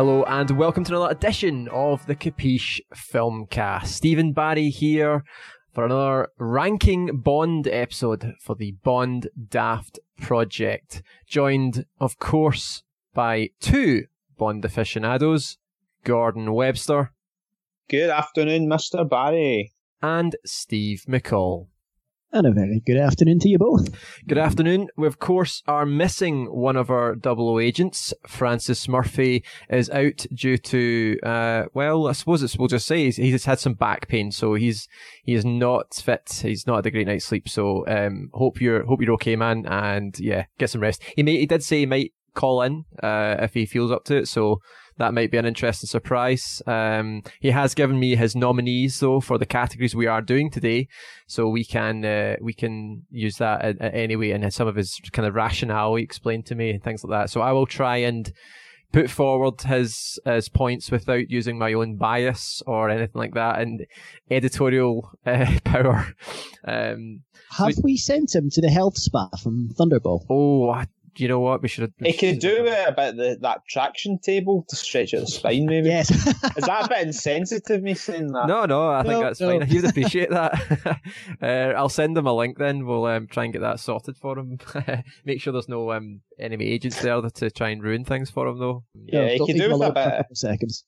Hello and welcome to another edition of the Capiche Filmcast. Stephen Barry here for another ranking Bond episode for the Bond Daft project. Joined, of course, by two Bond aficionados, Gordon Webster. Good afternoon, Mr. Barry. And Steve McCall. And a very good afternoon to you both. Good afternoon. We, of course, are missing one of our double agents. Francis Murphy is out due to, uh, well, I suppose it's, we'll just say he's, he's had some back pain, so he's, he is not fit. He's not had a great night's sleep. So, um, hope you're, hope you're okay, man. And yeah, get some rest. He may, he did say he might call in, uh, if he feels up to it. So, that might be an interesting surprise. Um, he has given me his nominees though for the categories we are doing today, so we can uh, we can use that anyway. And some of his kind of rationale he explained to me and things like that. So I will try and put forward his his points without using my own bias or anything like that and editorial uh, power. Um, Have so we sent him to the health spa from Thunderball? Oh, I you know what? We should have. He could do it about the that traction table to stretch out the spine, maybe. yes. Is that a bit insensitive, me saying that? No, no, I think that's no. fine. He'd appreciate that. uh, I'll send him a link then. We'll um, try and get that sorted for him. Make sure there's no um, enemy agents there to try and ruin things for him, though. Yeah, he could do it a bit. Of seconds.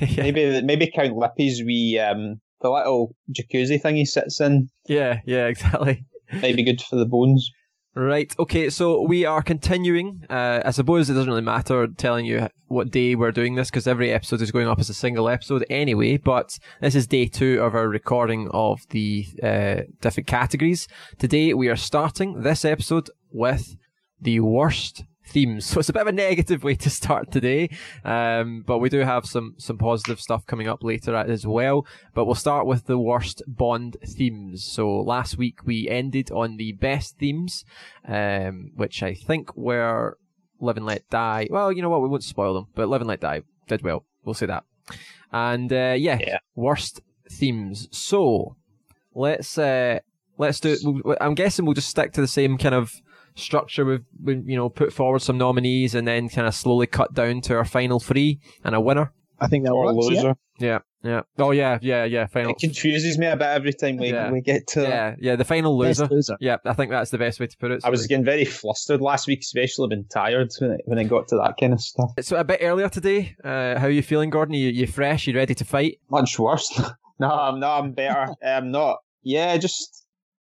yeah. Maybe maybe Count Lippe's we um, the little jacuzzi thing he sits in. Yeah, yeah, exactly. Might be good for the bones. Right. Okay. So we are continuing. Uh, I suppose it doesn't really matter telling you what day we're doing this because every episode is going up as a single episode anyway. But this is day two of our recording of the uh, different categories. Today we are starting this episode with the worst themes. So it's a bit of a negative way to start today. Um, but we do have some, some positive stuff coming up later as well. But we'll start with the worst Bond themes. So last week we ended on the best themes, um, which I think were Live and Let Die. Well, you know what? We won't spoil them, but Live and Let Die did well. We'll say that. And, uh, yeah, yeah, worst themes. So let's, uh, let's do it. I'm guessing we'll just stick to the same kind of structure we've, we, you know, put forward some nominees and then kind of slowly cut down to our final three and a winner. I think that or works. Loser. Yeah. yeah. Yeah. Oh yeah, yeah, yeah. Final. It confuses me a bit every time we, yeah. we get to. Yeah, yeah. The final loser. loser. Yeah, I think that's the best way to put it. So I was getting very flustered last week, especially. I've been tired when it, when I got to that kind of stuff. So a bit earlier today. Uh, how are you feeling, Gordon? You you fresh? You ready to fight? Much worse. no, I'm no, I'm better. I'm not. Yeah, just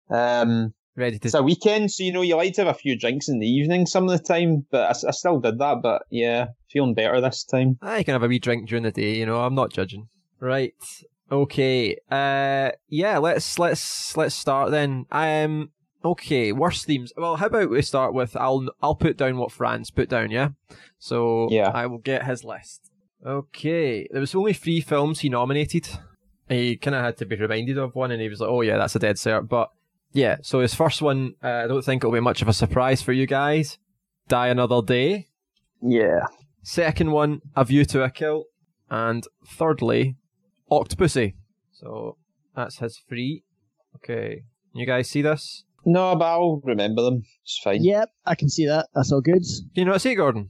um, ready to. It's a weekend, so you know you like to have a few drinks in the evening some of the time. But I, I still did that. But yeah, feeling better this time. I can have a wee drink during the day. You know, I'm not judging. Right. Okay. Uh. Yeah. Let's let's let's start then. Um. Okay. Worst themes. Well, how about we start with I'll I'll put down what Franz put down. Yeah. So yeah, I will get his list. Okay. There was only three films he nominated. He kind of had to be reminded of one, and he was like, "Oh yeah, that's a dead cert." But yeah, so his first one, uh, I don't think it'll be much of a surprise for you guys. Die Another Day. Yeah. Second one, A View to a Kill. And thirdly, Octopussy. So that's his three. Okay. You guys see this? No, but I'll remember them. It's fine. Yep, I can see that. That's all good. Do you know what I see, Gordon?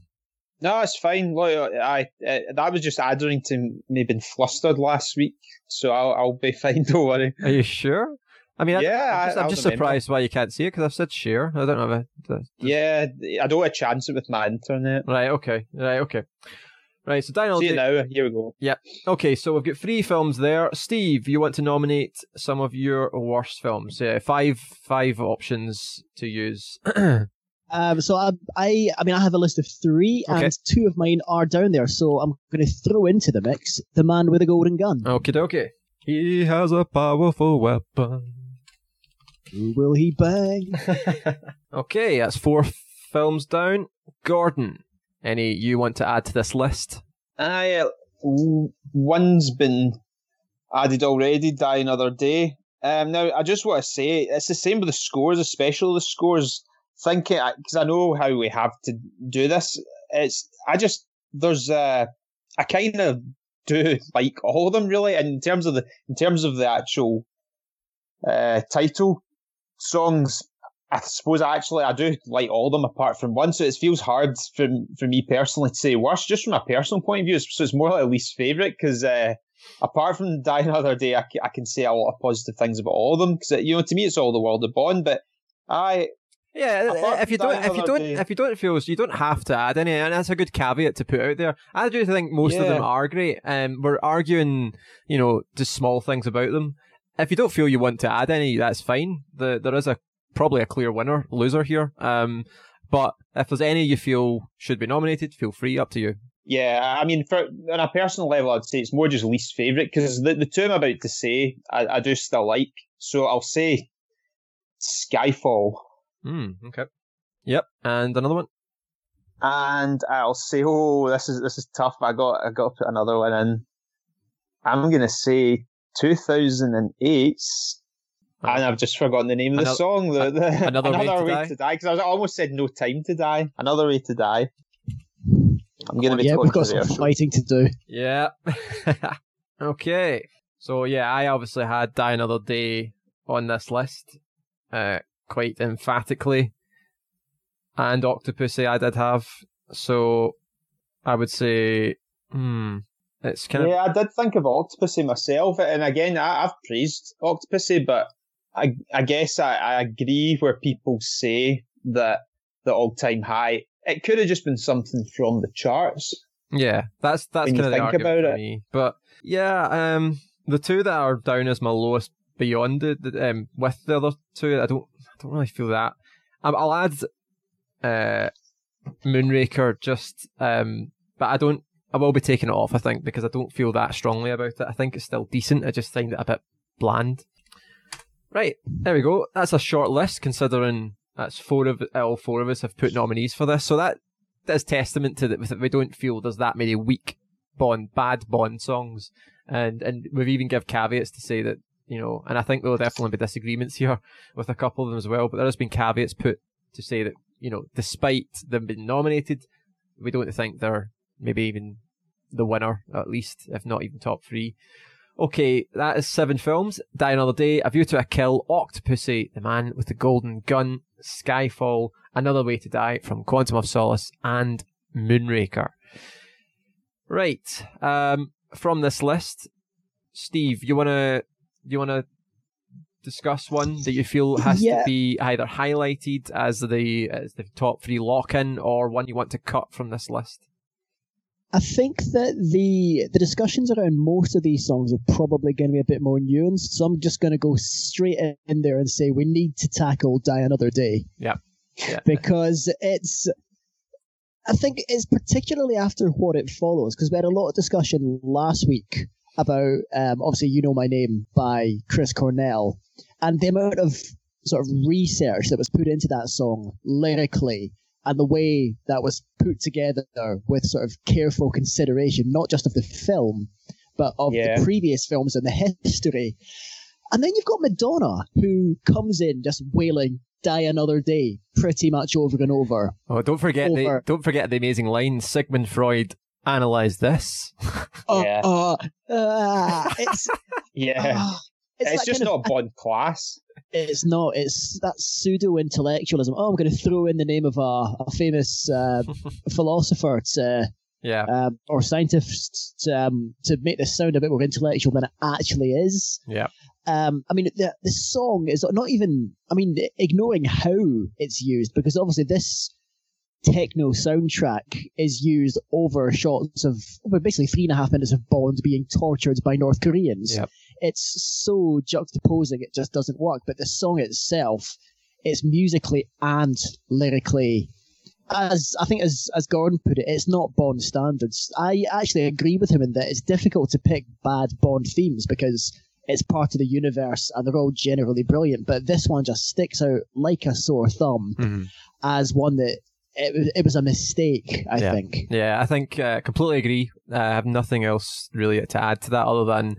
No, it's fine. Look, I, I that was just adding to me being flustered last week, so I'll I'll be fine. Don't worry. Are you sure? I mean, yeah, I, am just, I'm just surprised why you can't see it because I've said share. I don't know. If yeah, I don't have a chance it with my internet. Right. Okay. Right. Okay. Right. So Daniel. See you now. Here we go. Yep. Okay. So we've got three films there. Steve, you want to nominate some of your worst films? Yeah. Five. Five options to use. Um, so I, I, I mean, I have a list of three, okay. and two of mine are down there. So I'm going to throw into the mix the man with a golden gun. Okay, okay. He has a powerful weapon. Who will he bang? okay, that's four films down. Gordon, any you want to add to this list? I uh, one's been added already. Die another day. Um, now I just want to say it's the same with the scores, especially the scores. Thinking because I know how we have to do this. It's I just there's uh, I kind of do like all of them really. And in terms of the in terms of the actual uh, title, songs, I suppose actually I do like all of them apart from one, so it feels hard for for me personally to say worst, just from a personal point of view. So it's more like a least favorite because uh, apart from Die Another Day, I, I can say a lot of positive things about all of them because you know to me it's all the world of Bond. But I yeah, if you don't, if you don't, day. if you don't feel, you don't have to add any, and that's a good caveat to put out there. I do think most yeah. of them are great. Um, we're arguing, you know, just small things about them. If you don't feel you want to add any, that's fine. The, there is a probably a clear winner, loser here. Um, but if there's any you feel should be nominated, feel free. Up to you. Yeah, I mean, for on a personal level, I'd say it's more just least favourite because the, the two I'm about to say, I, I do still like. So I'll say Skyfall. Hmm. Okay. Yep. And another one. And I'll say, oh, this is this is tough. I got I got to put another one in. I'm gonna say 2008. And I've just forgotten the name of the song. The, the, another, another, way, way to die. Because I, I, almost said no time to die. Another way to die. I'm going to be yeah, we've got some fighting to do. Yeah. okay. So yeah, I obviously had Die Another Day on this list, uh, quite emphatically, and Octopussy I did have. So I would say, hmm, it's kind yeah, of. I did think of Octopussy myself, and again, I, have praised Octopussy, but I, I guess I, I agree where people say that the all-time high. It could have just been something from the charts. Yeah, that's that's kind of the about for it. me. But yeah, um, the two that are down as my lowest beyond the, the um, with the other two, I don't I don't really feel that. Um, I'll add uh, Moonraker just, um, but I don't. I will be taking it off. I think because I don't feel that strongly about it. I think it's still decent. I just find it a bit bland. Right, there we go. That's a short list considering that's four of all four of us have put nominees for this. So that that's testament to that we don't feel there's that many weak Bond, bad Bond songs, and and we've even give caveats to say that you know, and I think there'll definitely be disagreements here with a couple of them as well. But there has been caveats put to say that you know, despite them being nominated, we don't think they're maybe even the winner at least, if not even top three. Okay, that is seven films. Die Another Day, A View to a Kill, Octopussy, The Man with the Golden Gun, Skyfall, Another Way to Die from Quantum of Solace, and Moonraker. Right, um, from this list, Steve, you wanna you wanna discuss one that you feel has yeah. to be either highlighted as the as the top three lock in, or one you want to cut from this list? I think that the the discussions around most of these songs are probably going to be a bit more nuanced. So I'm just going to go straight in there and say we need to tackle "Die Another Day." Yeah, yeah. because it's. I think it's particularly after what it follows because we had a lot of discussion last week about um, obviously "You Know My Name" by Chris Cornell and the amount of sort of research that was put into that song lyrically and the way that was put together with sort of careful consideration, not just of the film, but of yeah. the previous films and the history. And then you've got Madonna, who comes in just wailing "Die Another Day" pretty much over and over. Oh, don't forget over. the don't forget the amazing line Sigmund Freud analyzed this. Uh, yeah, uh, uh, it's yeah. Ah, it's, it's just not of, Bond class. It's not. It's that pseudo intellectualism. Oh, I'm going to throw in the name of a, a famous uh, philosopher to, yeah, um, or scientist to, um, to make this sound a bit more intellectual than it actually is. Yeah. Um, I mean, the the song is not even. I mean, ignoring how it's used because obviously this techno soundtrack is used over shots of basically three and a half minutes of Bond being tortured by North Koreans. Yep it's so juxtaposing, it just doesn't work. But the song itself, it's musically and lyrically, as I think as as Gordon put it, it's not Bond standards. I actually agree with him in that it's difficult to pick bad Bond themes because it's part of the universe and they're all generally brilliant. But this one just sticks out like a sore thumb mm-hmm. as one that it, it was a mistake, I yeah. think. Yeah, I think uh, completely agree. Uh, I have nothing else really to add to that other than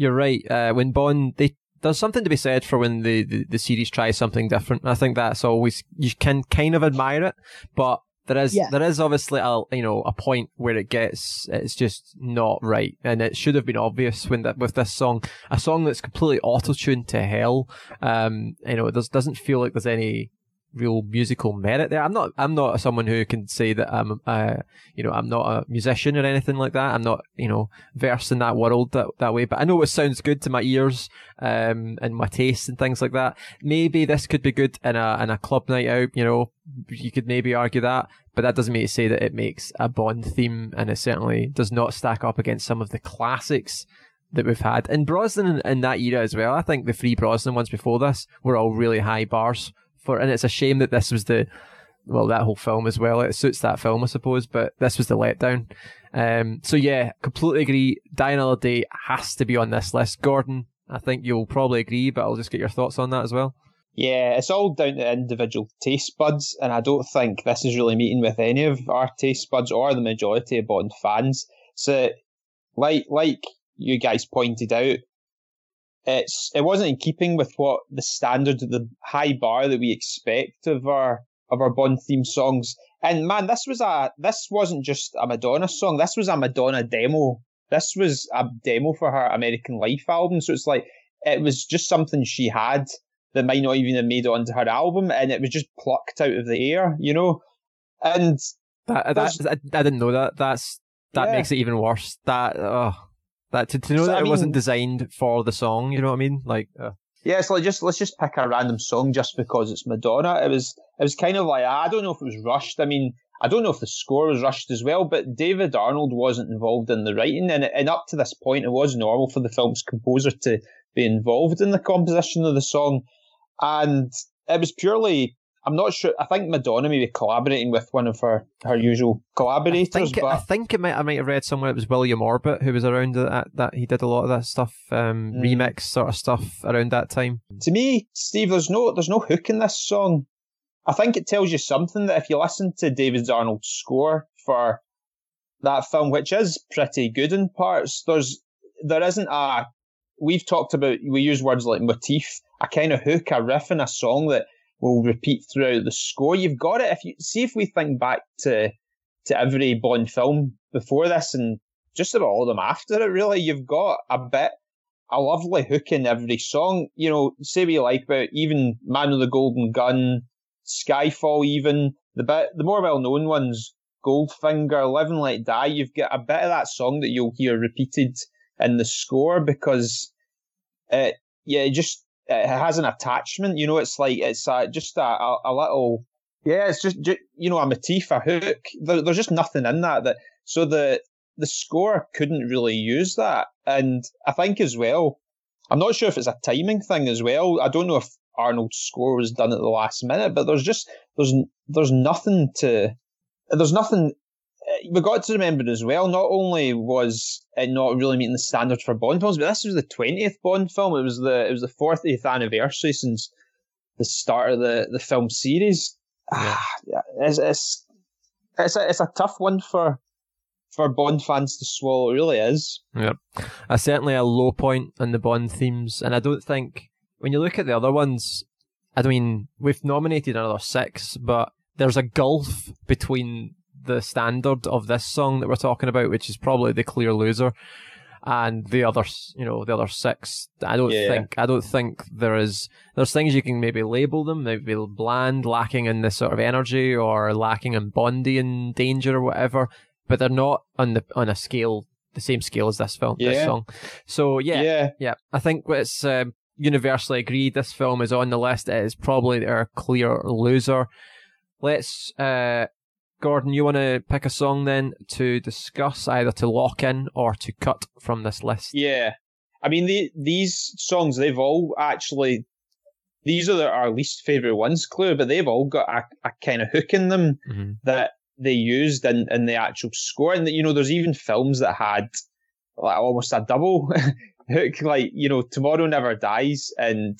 you're right. Uh, when Bond, they there's something to be said for when the, the, the series tries something different. I think that's always you can kind of admire it, but there is yeah. there is obviously a you know a point where it gets it's just not right, and it should have been obvious when that with this song, a song that's completely auto tuned to hell. Um, you know, it does, doesn't feel like there's any real musical merit there. I'm not I'm not someone who can say that I'm uh you know I'm not a musician or anything like that. I'm not you know versed in that world that that way. But I know it sounds good to my ears um and my taste and things like that. Maybe this could be good in a in a club night out. You know, you could maybe argue that, but that doesn't mean to say that it makes a Bond theme, and it certainly does not stack up against some of the classics that we've had. And Brosnan in, in, that era as well. I think the three Brosnan ones before this were all really high bars for, and it's a shame that this was the, well, that whole film as well. It suits that film, I suppose, but this was the letdown. Um, so yeah, completely agree. Die Another Day has to be on this list. Gordon, I think you'll probably agree, but I'll just get your thoughts on that as well. Yeah, it's all down to individual taste buds, and I don't think this is really meeting with any of our taste buds or the majority of Bond fans. So, like like you guys pointed out, it's it wasn't in keeping with what the standard, the high bar that we expect of our of our Bond theme songs. And man, this was a this wasn't just a Madonna song. This was a Madonna demo. This was a demo for her American Life album. So it's like it was just something she had that might not even have made it onto her album, and it was just plucked out of the air, you know. And that, that I, didn't know that. That's that yeah. makes it even worse. That oh that to, to know so, that I it mean, wasn't designed for the song, you know what I mean? Like, uh. yeah, it's like just let's just pick a random song just because it's Madonna. It was it was kind of like I don't know if it was rushed. I mean, I don't know if the score was rushed as well, but David Arnold wasn't involved in the writing, and and up to this point, it was normal for the film's composer to be involved in the composition of the song, and it was purely I'm not sure. I think Madonna may be collaborating with one of her, her usual collaborators. I think, but... I think it might. I might have read somewhere it was William Orbit who was around that. That he did a lot of that stuff, um, mm. remix sort of stuff around that time. To me, Steve, there's no there's no hook in this song. I think it tells you something that if you listen to David Arnold's score for that film, which is pretty good in parts, there's there isn't a. We've talked about we use words like motif, a kind of hook, a riff in a song that will repeat throughout the score. You've got it. If you see if we think back to to every Bond film before this and just about all of them after it, really, you've got a bit a lovely hook in every song. You know, say what you like about even Man with the Golden Gun, Skyfall, even the bit the more well known ones, Goldfinger, Live and Let Die. You've got a bit of that song that you'll hear repeated in the score because it yeah, just it has an attachment. You know, it's like it's a, just a, a, a, little. Yeah, it's just, just you know a motif, a hook. There, there's just nothing in that that so the the score couldn't really use that. And I think as well, I'm not sure if it's a timing thing as well. I don't know if Arnold's score was done at the last minute, but there's just there's there's nothing to there's nothing we got to remember as well. Not only was it not really meeting the standard for Bond films, but this was the twentieth Bond film. It was the it was the fortieth anniversary since the start of the, the film series. Yeah. Ah, it's, it's it's a it's a tough one for for Bond fans to swallow. It really is. Yep, uh, certainly a low point in the Bond themes, and I don't think when you look at the other ones, I mean we've nominated another six, but there's a gulf between the standard of this song that we're talking about, which is probably the clear loser. And the other, you know, the other six, I don't yeah. think, I don't think there is, there's things you can maybe label them, maybe bland, lacking in this sort of energy or lacking in Bondian danger or whatever, but they're not on the, on a scale, the same scale as this film, yeah. this song. So yeah, yeah, yeah, I think it's, um, universally agreed this film is on the list. It is probably our clear loser. Let's uh, Gordon, you want to pick a song then to discuss, either to lock in or to cut from this list? Yeah. I mean, the, these songs, they've all actually, these are the, our least favourite ones, clear, but they've all got a, a kind of hook in them mm-hmm. that they used in, in the actual score. And, that you know, there's even films that had like almost a double hook, like, you know, Tomorrow Never Dies and,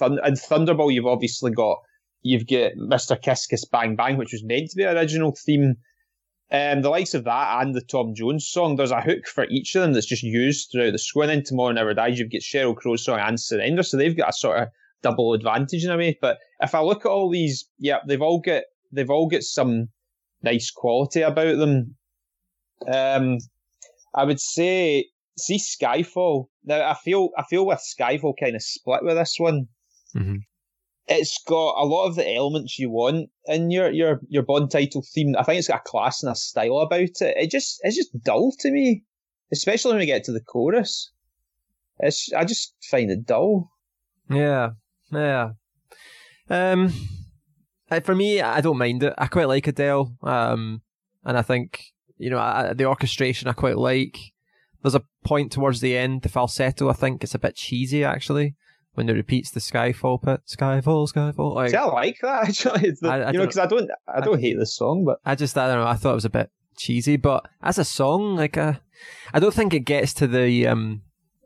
Thund- and Thunderball, you've obviously got You've got Mr. Kiss Kiss Bang Bang, which was meant to be the original theme. Um, the likes of that and the Tom Jones song, there's a hook for each of them that's just used throughout the score. And then Tomorrow Never Dies, you've got Sheryl Crow's song and Surrender, so they've got a sort of double advantage in a way. But if I look at all these, yeah, they've all got they've all got some nice quality about them. Um, I would say see Skyfall. Now I feel I feel with Skyfall kind of split with this one. Mm-hmm. It's got a lot of the elements you want in your your your Bond title theme. I think it's got a class and a style about it. It just it's just dull to me, especially when we get to the chorus. It's I just find it dull. Yeah, yeah. Um, for me, I don't mind it. I quite like Adele. Um, and I think you know I, the orchestration I quite like. There's a point towards the end, the falsetto. I think it's a bit cheesy actually when it repeats the Skyfall pit, Skyfall, Skyfall. Like, See, I like that actually. The, I, I you know, because I don't, I don't I, hate this song, but I just, I don't know. I thought it was a bit cheesy, but as a song, like, uh, I don't think it gets to the, um,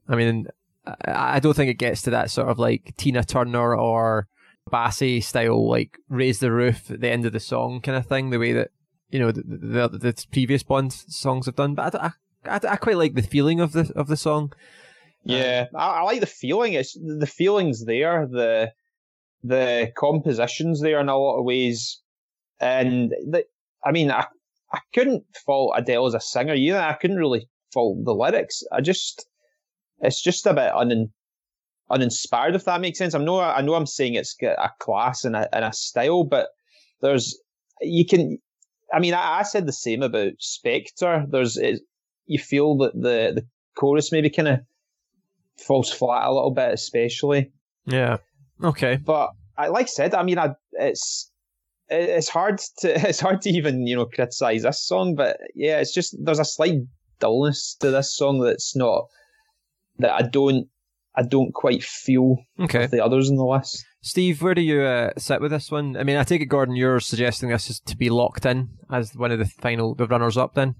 I mean, I, I don't think it gets to that sort of like Tina Turner or Bassey style, like raise the roof at the end of the song kind of thing. The way that you know the the, the, previous Bond songs have done, but I, I, I quite like the feeling of the of the song. Yeah, um, I, I, like the feeling. It's the feelings there. The the compositions there in a lot of ways, and the, I mean, I I couldn't fault Adele as a singer either. I couldn't really fault the lyrics. I just it's just a bit un, uninspired, if that makes sense. I know I know I'm saying it's a class and a and a style, but there's you can. I mean, I, I said the same about Spectre. There's it, you feel that the the chorus maybe kind of falls flat a little bit, especially. Yeah. Okay. But I, like I said, I mean, I, it's it's hard to it's hard to even you know criticize this song, but yeah, it's just there's a slight dullness to this song that's not that I don't I don't quite feel okay. the others in the list. Steve, where do you uh, sit with this one? I mean, I take it, Gordon, you're suggesting this is to be locked in as one of the final the runners up. Then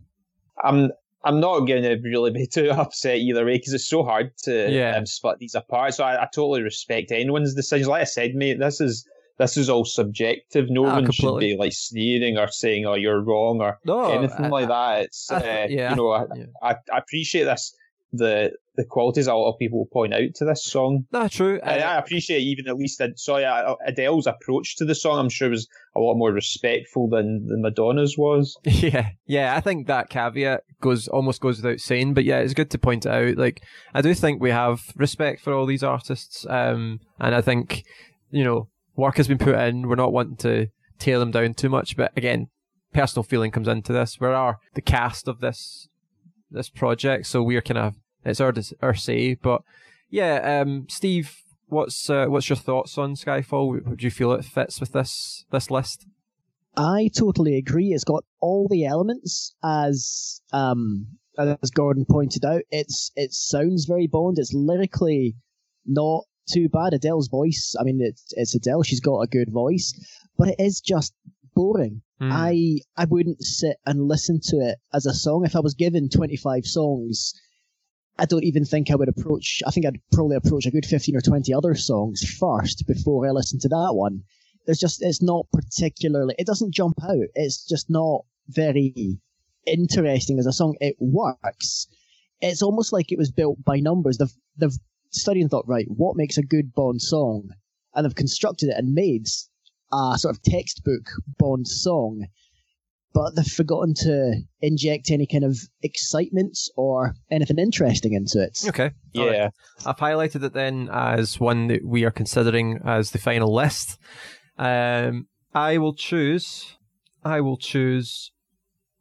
I'm I'm not going to really be too upset either way because it's so hard to yeah. um, split these apart. So I, I, totally respect anyone's decision. Like I said, mate, this is this is all subjective. No ah, one completely. should be like sneering or saying, "Oh, you're wrong" or no, anything I, like that. It's uh, yeah, you know, I, yeah. I, I appreciate this the the qualities a lot of people point out to this song. That's true. I, I appreciate even at least uh, sorry uh, Adele's approach to the song. I'm sure was a lot more respectful than the Madonna's was. Yeah, yeah. I think that caveat goes almost goes without saying, but yeah, it's good to point it out. Like I do think we have respect for all these artists, um, and I think you know work has been put in. We're not wanting to tear them down too much, but again, personal feeling comes into this. Where are the cast of this this project, so we're kind of it's our our say. But yeah, um, Steve, what's uh, what's your thoughts on Skyfall? Do you feel it fits with this this list? I totally agree. It's got all the elements as um as Gordon pointed out. It's it sounds very Bond. It's lyrically not too bad. Adele's voice. I mean, it's it's Adele. She's got a good voice, but it is just boring. Mm. I I wouldn't sit and listen to it as a song if I was given 25 songs. I don't even think I would approach. I think I'd probably approach a good 15 or 20 other songs first before I listen to that one. There's just it's not particularly. It doesn't jump out. It's just not very interesting as a song. It works. It's almost like it was built by numbers. They've they've studied and thought, right, what makes a good Bond song, and they've constructed it and made a sort of textbook Bond song, but they've forgotten to inject any kind of excitement or anything interesting into it. Okay. Yeah. Right. I've highlighted it then as one that we are considering as the final list. Um, I will choose. I will choose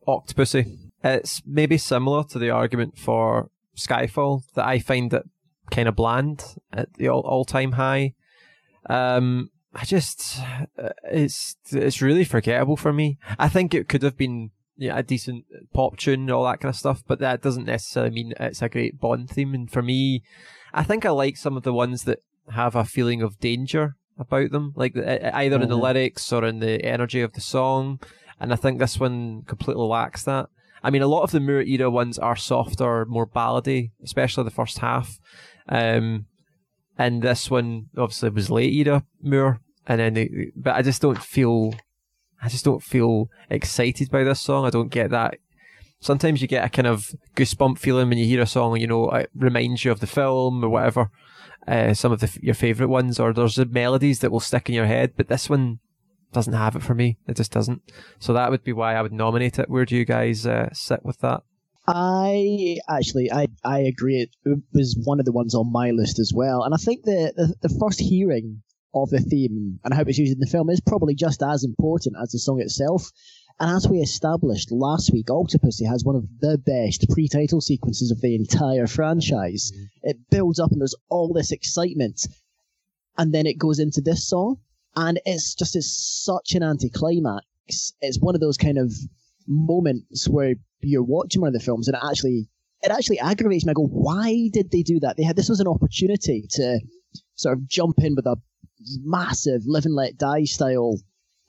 Octopussy. It's maybe similar to the argument for Skyfall that I find it kind of bland at the all all time high. Um, I just uh, it's it's really forgettable for me. I think it could have been yeah, a decent pop tune and all that kind of stuff, but that doesn't necessarily mean it's a great Bond theme. And for me, I think I like some of the ones that have a feeling of danger about them, like either mm-hmm. in the mm-hmm. lyrics or in the energy of the song. And I think this one completely lacks that. I mean, a lot of the Moore era ones are softer, more ballady, especially the first half. Um, and this one obviously was late era Moore, and then it, but I just don't feel I just don't feel excited by this song. I don't get that. Sometimes you get a kind of goosebump feeling when you hear a song, you know, it reminds you of the film or whatever. Uh, some of the, your favorite ones, or there's melodies that will stick in your head, but this one doesn't have it for me. It just doesn't. So that would be why I would nominate it. Where do you guys uh, sit with that? I actually, I, I agree. It was one of the ones on my list as well, and I think the the, the first hearing of the theme and how it's used in the film is probably just as important as the song itself. And as we established last week, Octopussy has one of the best pre-title sequences of the entire franchise. Mm-hmm. It builds up and there's all this excitement, and then it goes into this song, and it's just it's such an anticlimax. It's one of those kind of moments where you're watching one of the films and it actually it actually aggravates me. I go, why did they do that? They had this was an opportunity to sort of jump in with a massive live and let die style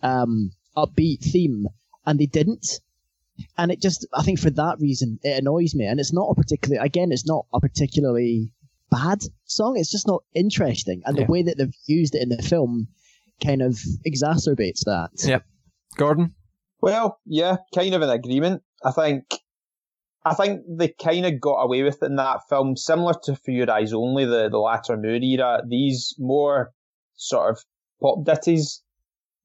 um, upbeat theme, and they didn't. And it just, I think for that reason, it annoys me. And it's not a particularly, again, it's not a particularly bad song. It's just not interesting. And yeah. the way that they've used it in the film kind of exacerbates that. Yep. Gordon? Well, yeah, kind of an agreement. I think I think they kind of got away with it in that film, similar to For Your Eyes Only, the, the latter Moore era. These more sort of pop ditties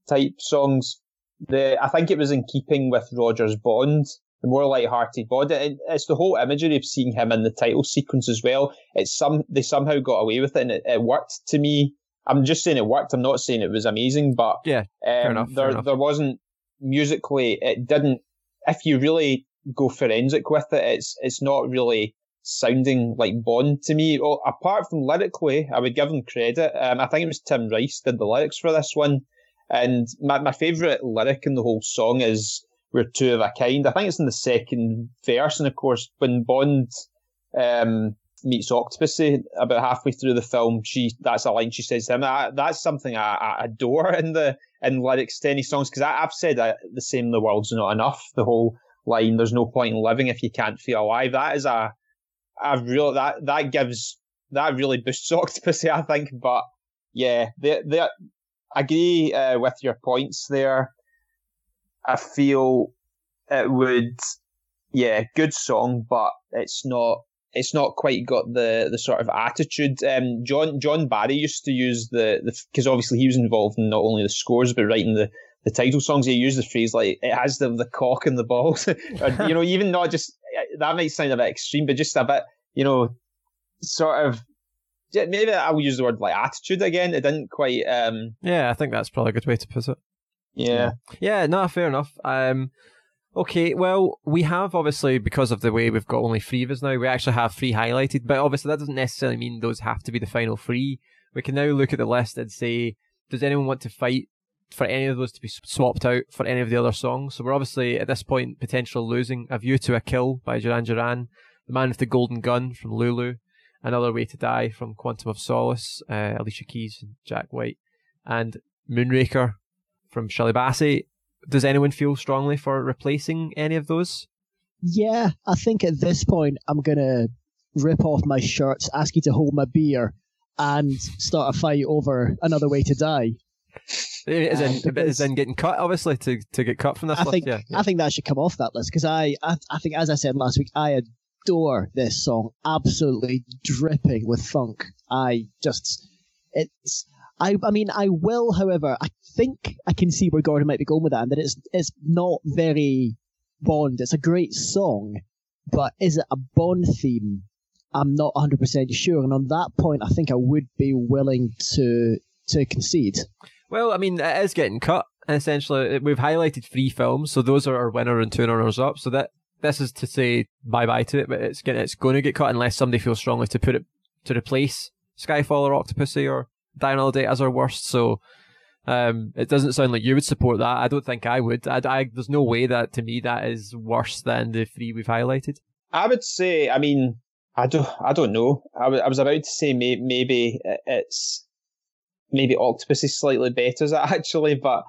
type songs. The I think it was in keeping with Roger's Bond, the more light-hearted Bond. It, it's the whole imagery of seeing him in the title sequence as well. It's some they somehow got away with it, and it, it worked to me. I'm just saying it worked. I'm not saying it was amazing, but yeah, um, fair enough, there fair enough. there wasn't musically. It didn't. If you really go forensic with it. It's it's not really sounding like Bond to me. Well, apart from lyrically, I would give them credit. Um, I think it was Tim Rice did the lyrics for this one, and my my favourite lyric in the whole song is "We're two of a kind." I think it's in the second verse, and of course when Bond um, meets Octopussy about halfway through the film, she that's a line she says to him. I, that's something I, I, adore in the in lyrics to any songs because I've said I, the same. The world's not enough. The whole line, there's no point in living if you can't feel alive. That is a, a real, that, that gives, that really boosts Octopussy, I think. But yeah, they, they, I agree uh, with your points there. I feel it would, yeah, good song, but it's not, it's not quite got the the sort of attitude. Um, John John Barry used to use the the because obviously he was involved in not only the scores but writing the the title songs, he used the phrase like it has the the cock and the balls, or, you know, even not just that might sound a bit extreme, but just a bit, you know, sort of. Maybe I'll use the word like attitude again. It didn't quite. um Yeah, I think that's probably a good way to put it. Yeah. Yeah, no, fair enough. Um, okay, well, we have obviously because of the way we've got only three of us now, we actually have three highlighted, but obviously that doesn't necessarily mean those have to be the final three. We can now look at the list and say, does anyone want to fight for any of those to be swapped out for any of the other songs. So we're obviously at this point potentially losing A View to a Kill by Duran Duran, The Man with the Golden Gun from Lulu, Another Way to Die from Quantum of Solace, uh, Alicia Keys and Jack White, and Moonraker from Shirley Bassey. Does anyone feel strongly for replacing any of those? Yeah, I think at this point I'm gonna rip off my shirts, ask you to hold my beer, and start a fight over Another Way to Die. In, is uh, in getting cut, obviously, to, to get cut from this I list. Think, yeah, yeah. I think that should come off that list because I, I, I think, as I said last week, I adore this song. Absolutely dripping with funk. I just, it's, I, I mean, I will, however, I think I can see where Gordon might be going with that, and that it's, it's not very Bond. It's a great song, but is it a Bond theme? I'm not 100% sure. And on that point, I think I would be willing to to concede. Well, I mean, it is getting cut. Essentially, we've highlighted three films, so those are our winner and two runners up. So that this is to say bye bye to it, but it's going it's going to get cut unless somebody feels strongly to put it to replace Skyfall or Octopussy or Die Another Day as our worst. So um, it doesn't sound like you would support that. I don't think I would. I, I, there's no way that to me that is worse than the three we've highlighted. I would say. I mean, I don't. I don't know. I, w- I was about to say may- maybe it's maybe Octopus is slightly better actually, but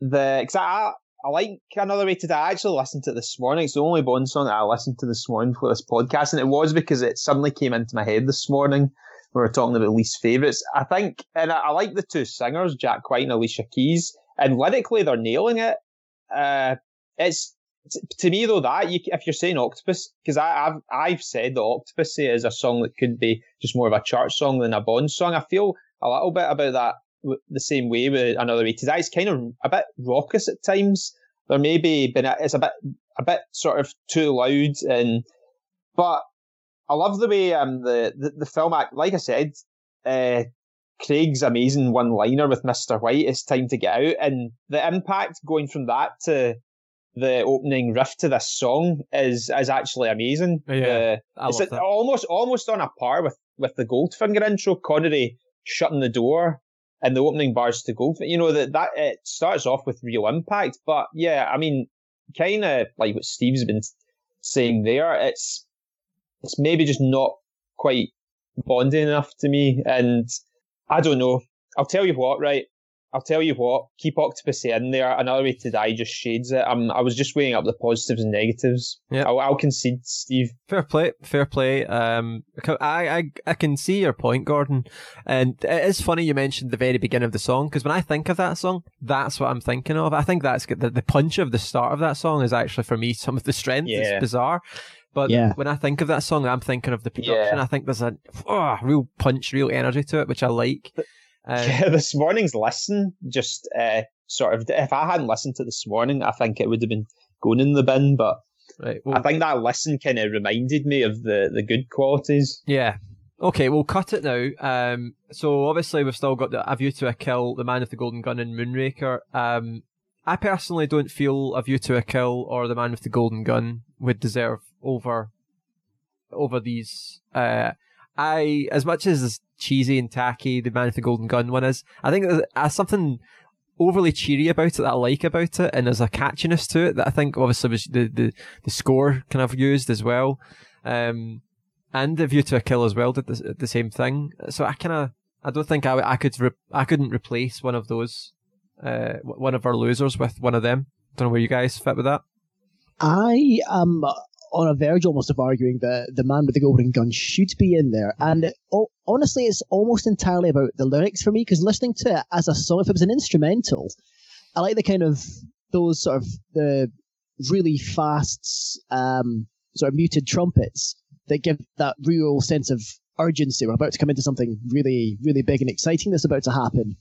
the cause I, I like another way to. I actually listened to it this morning. It's the only Bond song that I listened to this morning for this podcast, and it was because it suddenly came into my head this morning. when We were talking about least favourites. I think, and I, I, like the two singers, Jack White and Alicia Keys, and lyrically they're nailing it. Uh, it's to me though that you, if you're saying Octopus, because I've I've said that Octopus is a song that could be just more of a chart song than a Bond song. I feel a little bit about that the same way with another way. Because it's kind of a bit raucous at times. There may be been it's a bit a bit sort of too loud and but I love the way um the the, the film act like I said uh, Craig's amazing one liner with Mr. White, it's time to get out. And the impact going from that to the opening riff to this song is is actually amazing. Yeah, uh, it's a, almost almost on a par with, with the Goldfinger intro, Connery shutting the door and the opening bars to Goldfinger. You know, that, that it starts off with real impact. But yeah, I mean, kind of like what Steve's been saying there, it's it's maybe just not quite Bondian enough to me. And I don't know. I'll tell you what, right? I'll tell you what, keep Octopussy in there. Another way to die just shades it. I'm, I was just weighing up the positives and negatives. Yeah, I'll, I'll, concede, Steve. Fair play, fair play. Um, I, I, I can see your point, Gordon. And it is funny you mentioned the very beginning of the song because when I think of that song, that's what I'm thinking of. I think that's the, the punch of the start of that song is actually for me some of the strength. Yeah. It's bizarre. But yeah. when I think of that song, I'm thinking of the production. Yeah. I think there's a oh, real punch, real energy to it, which I like. Um, yeah, this morning's lesson just uh, sort of. If I hadn't listened to this morning, I think it would have been going in the bin. But right, well, I think that lesson kind of reminded me of the the good qualities. Yeah. Okay, we'll cut it now. Um, so obviously we've still got the A View to a Kill, The Man with the Golden Gun, and Moonraker. Um, I personally don't feel A View to a Kill or The Man with the Golden Gun would deserve over over these. Uh, I as much as cheesy and tacky the Man with the Golden Gun one is, I think there's something overly cheery about it that I like about it, and there's a catchiness to it that I think obviously was the the, the score kind of used as well, um, and the View to a Kill as well did the, the same thing. So I kind of I don't think I I could re- I couldn't replace one of those, uh, one of our losers with one of them. Don't know where you guys fit with that. I am on a verge almost of arguing that the man with the golden gun should be in there. And oh, honestly, it's almost entirely about the lyrics for me because listening to it as a song, if it was an instrumental, I like the kind of those sort of the really fast, um, sort of muted trumpets that give that real sense of urgency. We're about to come into something really, really big and exciting that's about to happen.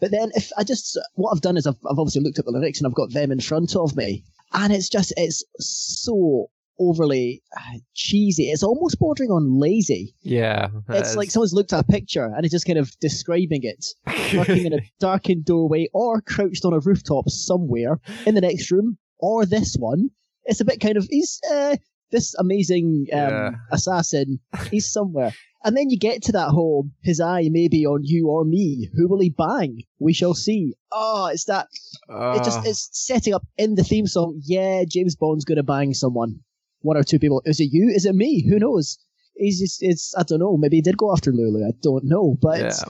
But then, if I just what I've done is I've, I've obviously looked at the lyrics and I've got them in front of me, and it's just it's so overly uh, cheesy. It's almost bordering on lazy. Yeah. It's is. like someone's looked at a picture and is just kind of describing it, lurking in a darkened doorway or crouched on a rooftop somewhere in the next room or this one. It's a bit kind of, he's, uh, this amazing um, yeah. assassin, he's somewhere. And then you get to that home, his eye may be on you or me. Who will he bang? We shall see. Oh, it's that. Uh. It just ah. it's setting up in the theme song. Yeah, James Bond's gonna bang someone one or two people. Is it you? Is it me? Who knows? He's just, it's, I don't know. Maybe he did go after Lulu. I don't know. But yeah. it's,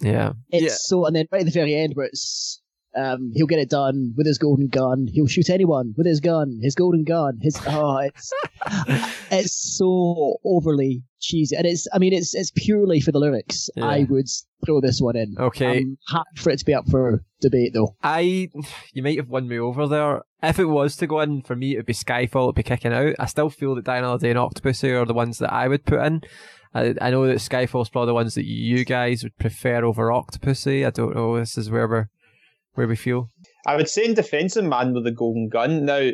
yeah. It's yeah. so, and then right at the very end where it's, um, he'll get it done with his golden gun. He'll shoot anyone with his gun, his golden gun. His oh, it's it's so overly cheesy, and it's I mean it's it's purely for the lyrics. Yeah. I would throw this one in. Okay, I'm happy for it to be up for debate though. I you might have won me over there. If it was to go in for me, it'd be Skyfall. It'd be kicking out. I still feel that Die Another Day and Octopussy are the ones that I would put in. I, I know that Skyfall's probably the ones that you guys would prefer over Octopussy. I don't know. This is where we're where we feel. I would say in defence of Man with the Golden Gun. Now,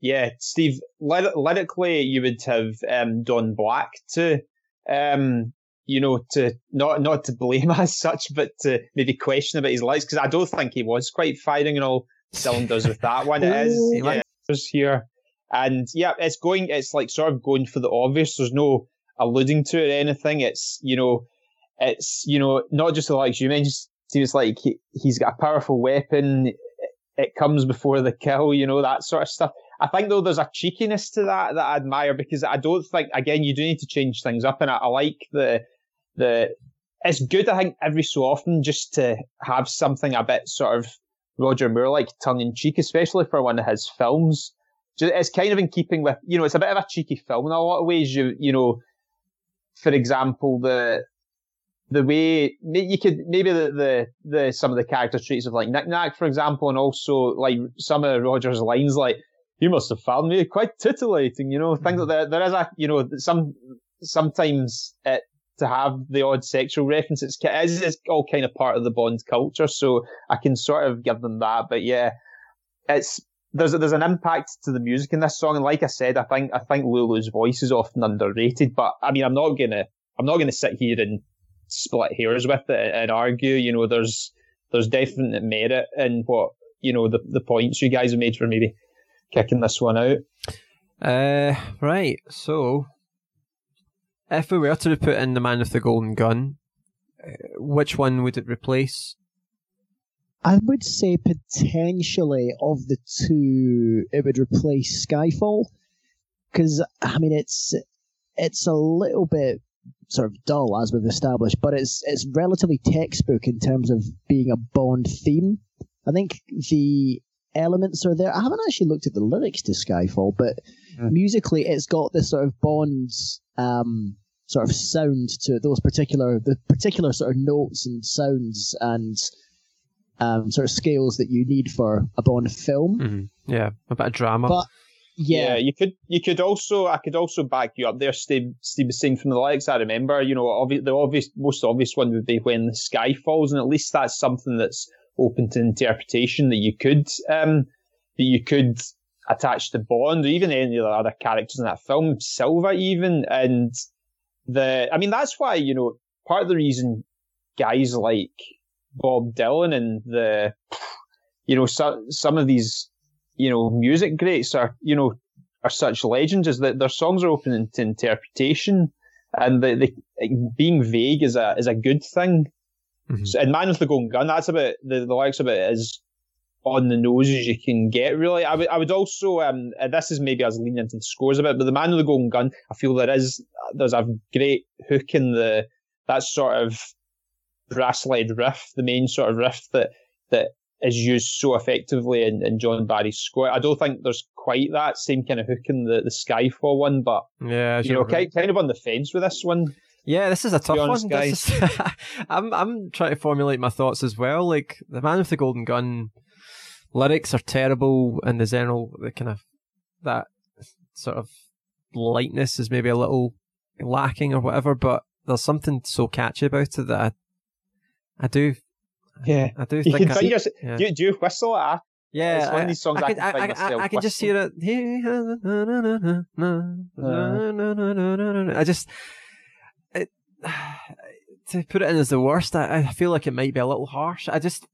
yeah, Steve, lyrically, you would have um, Don Black to, um, you know, to not not to blame as such, but to maybe question about his lyrics because I don't think he was quite firing and all cylinders with that one. It is yeah, here, and yeah, it's going. It's like sort of going for the obvious. There's no alluding to it or anything. It's you know, it's you know, not just the likes you mentioned seems like he, he's got a powerful weapon. It comes before the kill, you know, that sort of stuff. I think though there's a cheekiness to that that I admire because I don't think again you do need to change things up, and I, I like the the. It's good I think every so often just to have something a bit sort of Roger Moore like tongue in cheek, especially for one of his films. It's kind of in keeping with you know it's a bit of a cheeky film in a lot of ways. You you know, for example the the way you could maybe the, the, the some of the character traits of like Nick Nack, for example, and also like some of Roger's lines, like "You must have found me quite titillating," you know, things mm-hmm. like that. There is a you know some sometimes it to have the odd sexual reference. It's, it's, it's all kind of part of the Bond culture, so I can sort of give them that. But yeah, it's there's there's an impact to the music in this song, and like I said, I think I think Lulu's voice is often underrated. But I mean, I'm not gonna I'm not gonna sit here and split hairs with it and argue. You know, there's there's definite merit in what you know the the points you guys have made for maybe kicking this one out. Uh, right. So, if we were to put in the Man with the Golden Gun, uh, which one would it replace? I would say potentially of the two, it would replace Skyfall because I mean it's it's a little bit sort of dull as we've established, but it's it's relatively textbook in terms of being a Bond theme. I think the elements are there. I haven't actually looked at the lyrics to Skyfall, but mm. musically it's got this sort of Bond's um, sort of sound to those particular the particular sort of notes and sounds and um, sort of scales that you need for a Bond film. Mm-hmm. Yeah, a bit of drama. But yeah. yeah. you could you could also I could also back you up there, Steve. Steve was saying from the likes I remember, you know, obvi- the obvious most obvious one would be when the sky falls, and at least that's something that's open to interpretation that you could um that you could attach to Bond or even any of the other characters in that film, Silva even, and the I mean that's why you know part of the reason guys like Bob Dylan and the you know so, some of these you know, music greats are, you know, are such legends is that their songs are open to interpretation and the, the being vague is a, is a good thing. Mm-hmm. So, and Man with the Golden Gun, that's about, the, the likes of it is on the nose as you can get, really. I would, I would also, um, this is maybe as leaning into the scores a bit, but the Man with the Golden Gun, I feel there is, there's a great hook in the, that sort of brass led riff, the main sort of riff that, that is used so effectively in, in John Barry's score. I don't think there's quite that same kind of hook in the, the Skyfall one, but yeah, you know, right. kind, of on the fence with this one. Yeah, this is a tough honest, one. Is, I'm I'm trying to formulate my thoughts as well. Like the Man with the Golden Gun lyrics are terrible, and the general the kind of that sort of lightness is maybe a little lacking or whatever. But there's something so catchy about it that I, I do yeah, I do. You think can I, yeah. do, do you whistle at? Yeah, it's one of these songs I, I, I, I, I, I can just hear it. I just it, to put it in as the worst. I, I feel like it might be a little harsh. I just,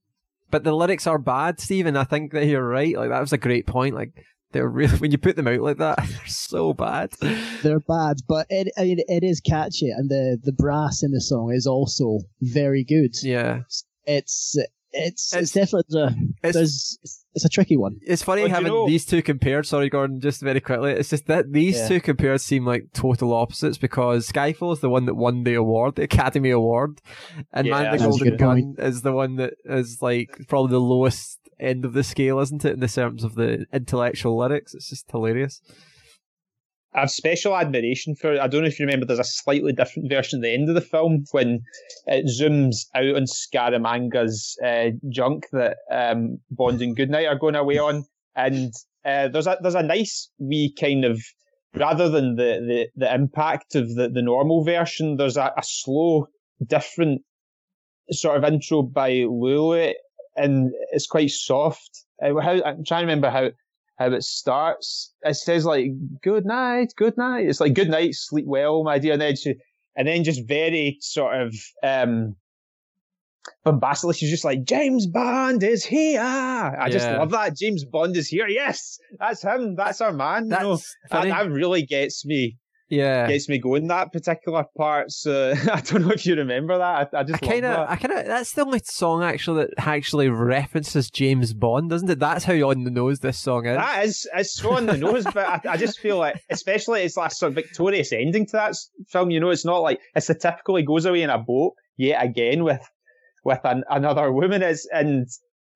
but the lyrics are bad, Stephen. I think that you're right. Like that was a great point. Like they're really when you put them out like that, they're so bad. They're bad, but it I mean, it is catchy, and the the brass in the song is also very good. Yeah, it's it's, it's, it's definitely a, it's, it's a tricky one. It's funny having you know, these two compared. Sorry, Gordon, just very quickly. It's just that these yeah. two compared seem like total opposites because Skyfall is the one that won the award, the Academy Award, and yeah, Man the Golden Gun point. is the one that is like probably the lowest end of the scale, isn't it, in the terms of the intellectual lyrics? It's just hilarious. I have special admiration for it. I don't know if you remember, there's a slightly different version at the end of the film when it zooms out on Scaramanga's uh, junk that um, Bond and Goodnight are going away on, and uh, there's a there's a nice wee kind of rather than the the, the impact of the, the normal version, there's a, a slow, different sort of intro by Lulu, and it's quite soft. Uh, how, I'm trying to remember how how it starts. It says like "good night, good night." It's like "good night, sleep well, my dear," and then she, and then just very sort of um bombastically, she's just like James Bond is here. I yeah. just love that James Bond is here. Yes, that's him. That's our man. That's you know, that, that really gets me yeah gets me going that particular part. So I don't know if you remember that. I, I just kind of, I kind of. That's the only song actually that actually references James Bond, doesn't it? That's how on the nose this song is. That is, it's so on the nose, but I, I, just feel like, especially it's like sort of victorious ending to that film. You know, it's not like it's a typical he goes away in a boat yet again with with an, another woman. Is and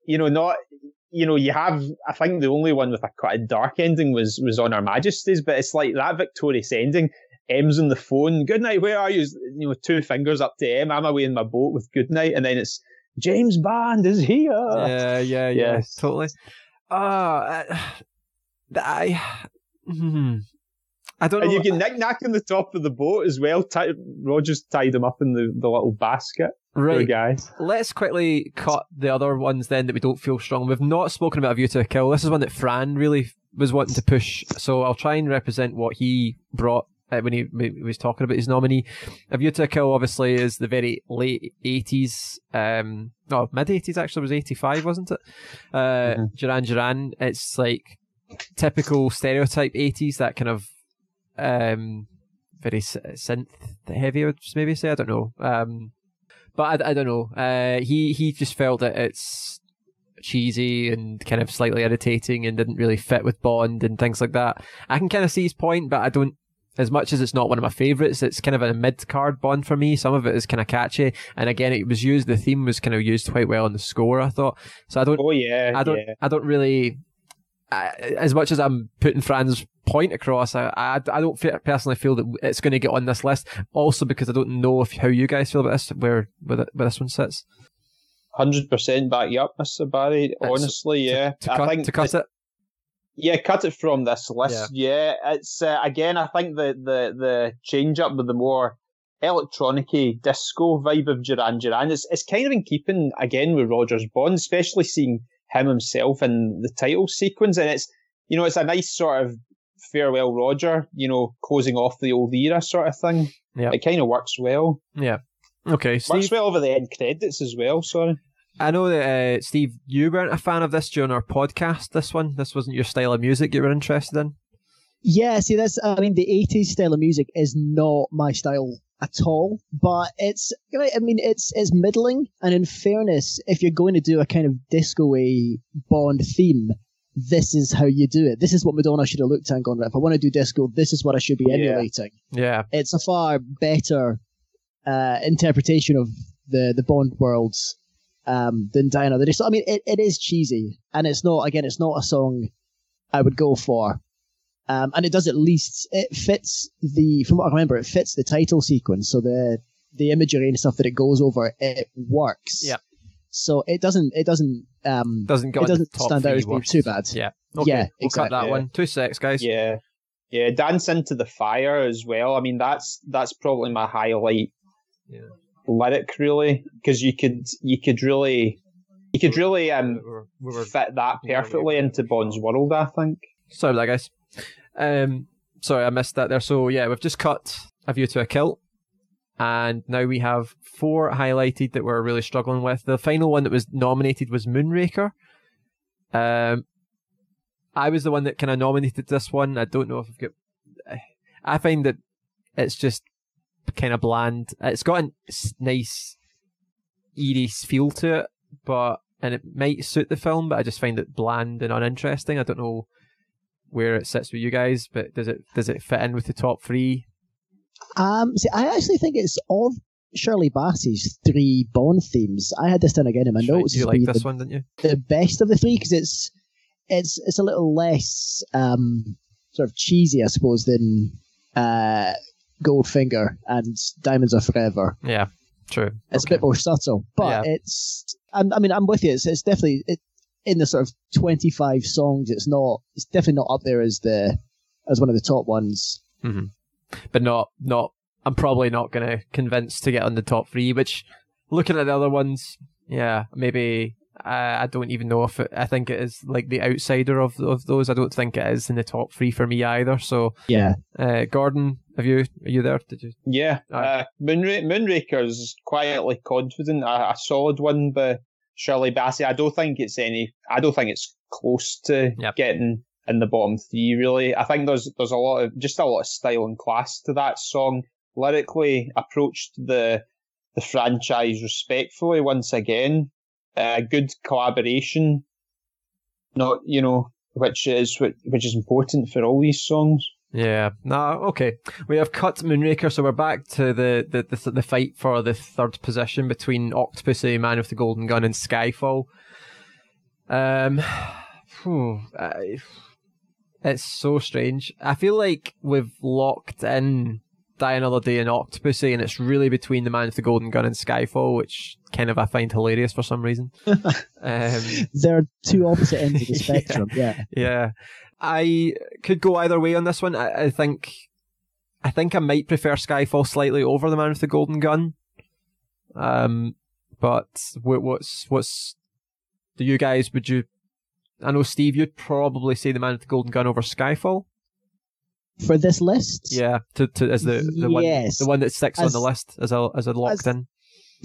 you know not you know, you have, I think the only one with a quite a dark ending was, was on Her Majesty's, but it's like that victorious ending. M's on the phone. Good night. Where are you? You know, two fingers up to M. I'm away in my boat with good night. And then it's James Bond is here. Yeah, yeah, yeah. Yes. Totally. Uh, I, hmm. I don't know. and know. you get Nick Nack on the top of the boat as well. Ty- Roger's tied him up in the, the little basket. Right, guys. Let's quickly cut the other ones then that we don't feel strong. We've not spoken about A View to a Kill. This is one that Fran really was wanting to push, so I'll try and represent what he brought uh, when he, when he was talking about his nominee. A View to a Kill obviously is the very late eighties, um, no mid eighties actually was eighty five, wasn't it? Uh, Mhm. Duran Duran. It's like typical stereotype eighties, that kind of um, very synth heavy, I maybe say. I don't know. Um, but I, I don't know. Uh, he he just felt that it's cheesy and kind of slightly irritating and didn't really fit with Bond and things like that. I can kind of see his point, but I don't. As much as it's not one of my favourites, it's kind of a mid card Bond for me. Some of it is kind of catchy, and again, it was used. The theme was kind of used quite well in the score. I thought so. I don't. Oh yeah, I don't. yeah. I don't really. I, as much as I'm putting Fran's point across, I, I, I don't personally feel that it's going to get on this list. Also, because I don't know if how you guys feel about this, where where, the, where this one sits. Hundred percent back you up, Mister Barry. Honestly, yeah. To I cut, think to cut it. Yeah, cut it from this list. Yeah, it's uh, again. I think the the the change up with the more electronic disco vibe of Duran Duran. It's it's kind of in keeping again with Roger's Bond, especially seeing him himself in the title sequence, and it's you know it's a nice sort of farewell Roger, you know, closing off the old era sort of thing. Yeah. it kind of works well. Yeah. Okay, Works Steve. well over the end credits as well. Sorry. I know that uh, Steve, you weren't a fan of this during our podcast. This one, this wasn't your style of music you were interested in. Yeah, see, that's, I mean, the 80s style of music is not my style at all, but it's, I mean, it's, it's middling. And in fairness, if you're going to do a kind of disco Bond theme, this is how you do it. This is what Madonna should have looked at and gone, right, if I want to do disco, this is what I should be emulating. Yeah, It's a far better, uh, interpretation of the, the Bond worlds, um, than Diana. Day. So, I mean, it, it is cheesy. And it's not, again, it's not a song I would go for. Um, and it does at least it fits the from what I remember it fits the title sequence so the the imagery and stuff that it goes over it works Yeah. so it doesn't it doesn't um doesn't go it doesn't top stand out as being too bad Yeah, okay, Yeah, we'll cut that yeah. one. Two secs, guys. Yeah, yeah. Dance into the fire as well. I mean, that's that's probably my highlight Yeah. lyric, really, because you could you could really you could really um We were- we were- fit that yeah, we perfectly were- into Bond's world. I think. Sorry about that, guys. Um, sorry, I missed that there. So yeah, we've just cut a view to a kill, and now we have four highlighted that we're really struggling with. The final one that was nominated was Moonraker. Um, I was the one that kind of nominated this one. I don't know if I've got. I find that it's just kind of bland. It's got a nice, eerie feel to it, but and it might suit the film, but I just find it bland and uninteresting. I don't know where it sits with you guys, but does it does it fit in with the top three? um see I actually think it's of Shirley Bassey's three Bond themes I had this down again in my notes you like this the, one, didn't you? the best of the three because it's it's it's a little less um sort of cheesy I suppose than uh Goldfinger and Diamonds Are Forever Yeah, true. It's Okay. a bit more subtle, but Yeah. it's. I'm, I mean, I'm with you. It's, it's definitely it, in the sort of 25 songs. It's not. It's definitely not up there as the as one of the top ones. but not not. I'm probably not going to convince to get on the top three. Which, looking at the other ones, yeah, maybe I, I don't even know if it, I think it is like the outsider of of those. I don't think it is in the top three for me either. So, Yeah, uh, Gordon, have you are you there? Did you? Yeah, Aye. uh, Moonra- Moonraker's quietly confident, a, a solid one by Shirley Bassey. I don't think it's any. I don't think it's close to Yep. getting in the bottom three. Really, I think there's there's a lot of just a lot of style and class to that song. Lyrically, approached the the franchise respectfully once again. Uh, good collaboration, not you know, which is which is important for all these songs. Yeah. No. Okay. We have cut Moonraker, so we're back to the the the, the fight for the third position between Octopussy, Man with the Golden Gun, and Skyfall. Um, phew, I- it's so strange. I feel like we've locked in Die Another Day and Octopussy, and it's really between the Man with the Golden Gun and Skyfall, which kind of I find hilarious for some reason. um, they're two opposite ends of the spectrum. yeah. yeah, I could go either way on this one. I, I think, I think I might prefer Skyfall slightly over the Man with the Golden Gun. Um, but what, what's what's do you guys? Would you? I know Steve, you'd probably say the Man with the Golden Gun over Skyfall. for this list. Yeah, to, to as the the one Yes. the one that sticks on the list as a as a locked as- in.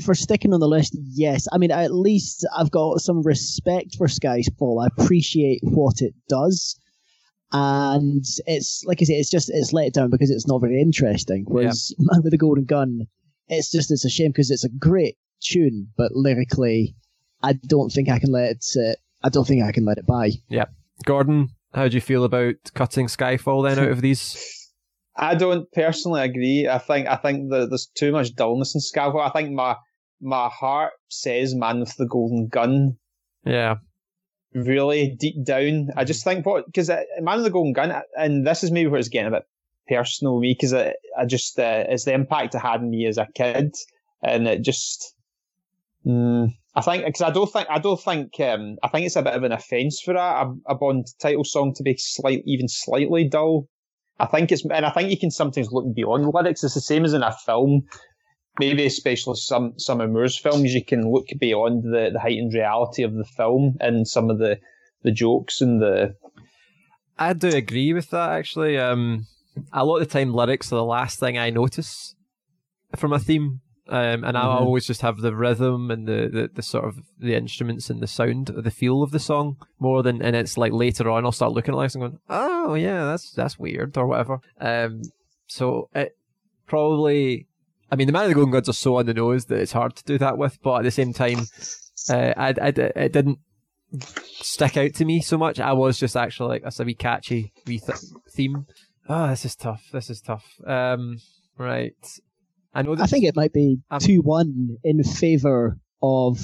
For sticking on the list, yes. I mean, at least I've got some respect for Skyfall. I appreciate what it does. And it's, like I say, it's just, it's let down because it's not very interesting. Whereas Man with the Golden Gun, it's just, it's a shame because it's a great tune, but lyrically, I don't think I can let it, uh, I don't think I can let it by. Yeah, Gordon, how do you feel about cutting Skyfall then out of these? I don't personally agree. I think I think that there's too much dullness in Skyfall. I think my my heart says "Man with the Golden Gun." Yeah, Really deep down, I just think what because "Man with the Golden Gun," and this is maybe where it's getting a bit personal with me because I, I just uh, it's the impact it had on me as a kid, and it just. Mm, I think because I don't think I don't think um, I think it's a bit of an offence for a, a, a Bond title song to be slight even slightly dull. I think it's and I think you can sometimes look beyond lyrics. It's the same as in a film. Maybe especially some some of Moore's films, you can look beyond the, the heightened reality of the film and some of the, the jokes and the I do agree with that actually. Um, a lot of the time, lyrics are the last thing I notice from a theme. Um, and I Mhm. always just have the rhythm and the, the, the sort of the instruments and the sound, the feel of the song more than, and it's like later on I'll start looking at lyrics and going, oh yeah, that's that's weird or whatever. Um, so it probably, I mean, the Man of the Golden Gods are so on the nose that it's hard to do that with, but at the same time, uh, I, I, it didn't stick out to me so much. I was just actually like, that's a wee catchy wee th- theme. Oh, this is tough. This is tough. Um, right. I know. I think it might be Um, 2 1 in favour of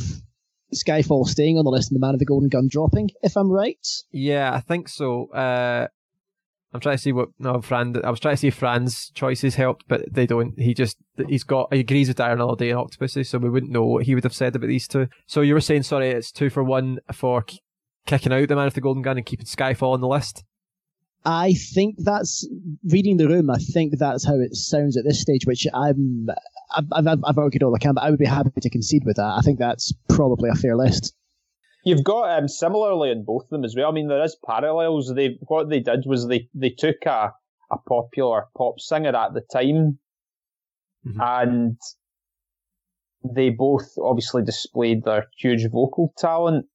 Skyfall staying on the list and the Man of the Golden Gun dropping, if I'm right. Yeah, I think so. Uh, I'm trying to see what no Fran. I was trying to see Fran's choices helped, but they don't. He just he's got he agrees with Darren Holiday and Octopussy, so we wouldn't know what he would have said about these two. So you were saying, sorry, it's two for one for k- kicking out the Man of the Golden Gun and keeping Skyfall on the list. I think that's reading the room. I think that's how it sounds at this stage, which I'm. I've, I've, I've argued all I can, but I would be happy to concede with that. I think that's probably a fair list. You've got um, similarly in both of them as well. I mean, there is parallels. They what they did was they they took a a popular pop singer at the time, Mhm. and they both obviously displayed their huge vocal talent.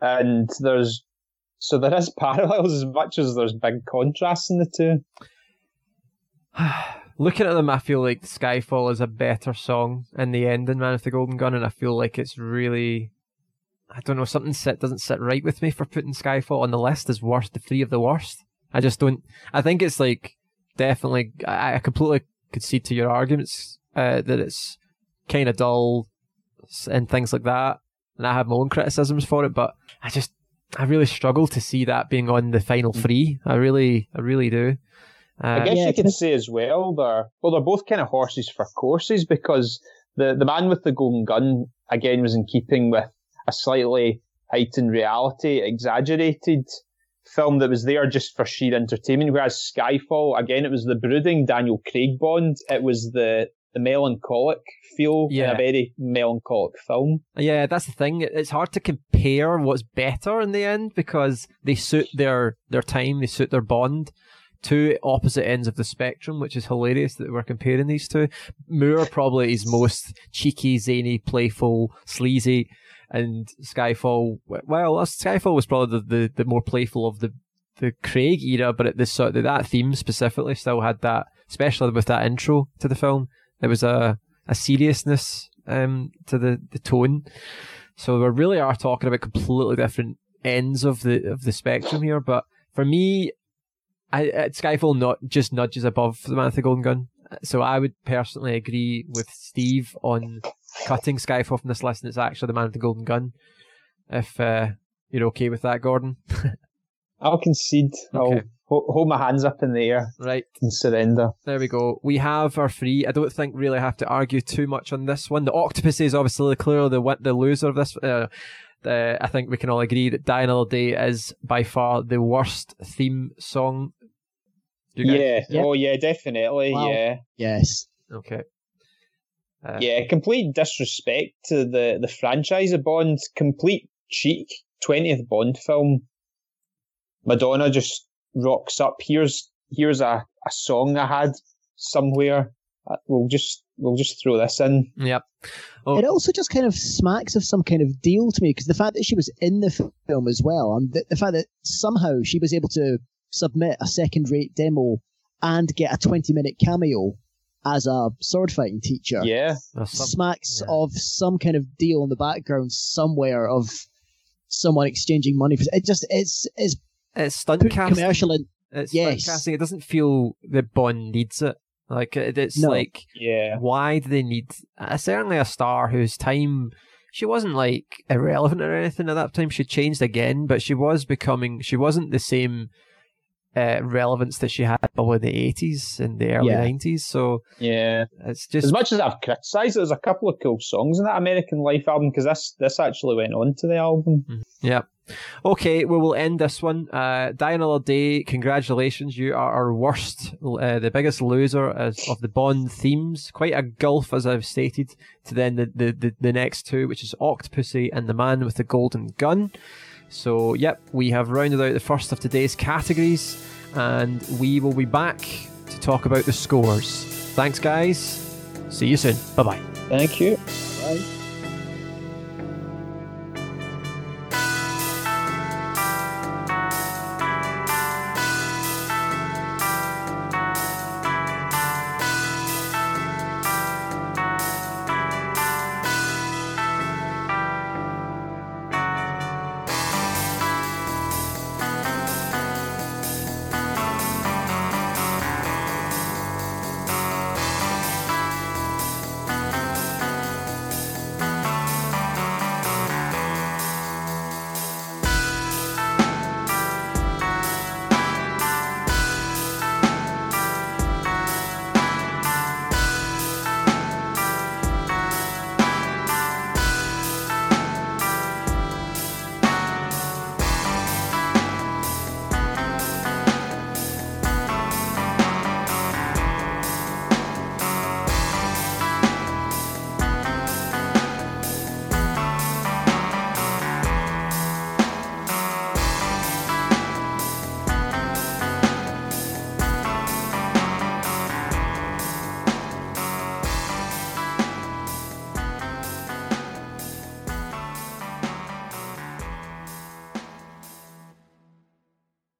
And there's so there is parallels as much as there's big contrasts in the two. Looking at them, I feel like Skyfall is a better song in the end than Man of the Golden Gun, and I feel like it's really, I don't know, something sit doesn't sit right with me for putting Skyfall on the list as worst, the three of the worst. I just don't. I think it's like definitely. I, I completely concede to your arguments uh, that it's kind of dull and things like that, and I have my own criticisms for it, but I just. I really struggle to see that being on the final three. I really, I really do. Uh, I guess Yeah, you could can I- say as well they're well they're both kind of horses for courses because the the man with the golden gun again was in keeping with a slightly heightened reality, exaggerated film that was there just for sheer entertainment. Whereas Skyfall again it was the brooding Daniel Craig Bond. It was the the melancholic feel in Yeah. a very melancholic film. Yeah, that's the thing. It's hard to compare what's better in the end because they suit their their time, they suit their bond. Two opposite ends of the spectrum, which is hilarious that we're comparing these two. Moore probably is most cheeky, zany, playful, sleazy, and Skyfall. Well, uh, Skyfall was probably the, the, the more playful of the the Craig era, but it, this sort of, that theme specifically still had that, especially with that intro to the film. There was a a seriousness um, to the, the tone. So we really are talking about completely different ends of the of the spectrum here. But for me, I, uh, Skyfall not just nudges above the Man with the Golden Gun. So I would personally agree with Steve on cutting Skyfall from this list, and it's actually the Man with the Golden Gun. If uh, you're okay with that, Gordon, I'll concede. Okay. I'll ho- hold my hands up in the air right? and surrender. There we go. We have our three. I don't think really have to argue too much on this one. The Octopus is obviously clearly the win- the loser of this. Uh, the, I think we can all agree that Die Another Day is by far the worst theme song. Yeah. Yeah. Oh yeah, definitely. Wow. Yeah. Yes. Okay. Uh, Yeah, complete disrespect to the, the franchise of Bond. Complete cheek. 20th Bond film. Madonna just rocks up. Here's here's a, a song I had somewhere. Uh, we'll just we'll just throw this in. Yep. Oh. It also just kind of smacks of some kind of deal to me because the fact that she was in the film as well, and the, the fact that somehow she was able to submit a second-rate demo and get a 20-minute cameo as a sword fighting teacher. Yeah, some, smacks yeah. of some kind of deal in the background somewhere of someone exchanging money for it. Just it's it's it's stunt casting. commercial and it's yes. casting. It doesn't feel that Bond needs it. Like it's no. like, yeah, why do they need? Uh, certainly a star whose time she wasn't like irrelevant or anything at that time. She changed again, but she was becoming. She wasn't the same uh, relevance that she had probably the eighties and the early nineties. So yeah, it's just as much as I've criticised, there's a couple of cool songs in that American Life album because this this actually went on to the album. Mm-hmm. Yeah. Okay, well, we'll end this one. Uh, Die Another Day, congratulations. You are our worst, uh, the biggest loser as, of the Bond themes. Quite a gulf, as I've stated, to then the, the, the, the next two, which is Octopussy and The Man with the Golden Gun. So, yep, we have rounded out the first of today's categories, and we will be back to talk about the scores. Thanks, guys. See you soon. Bye bye. Thank you.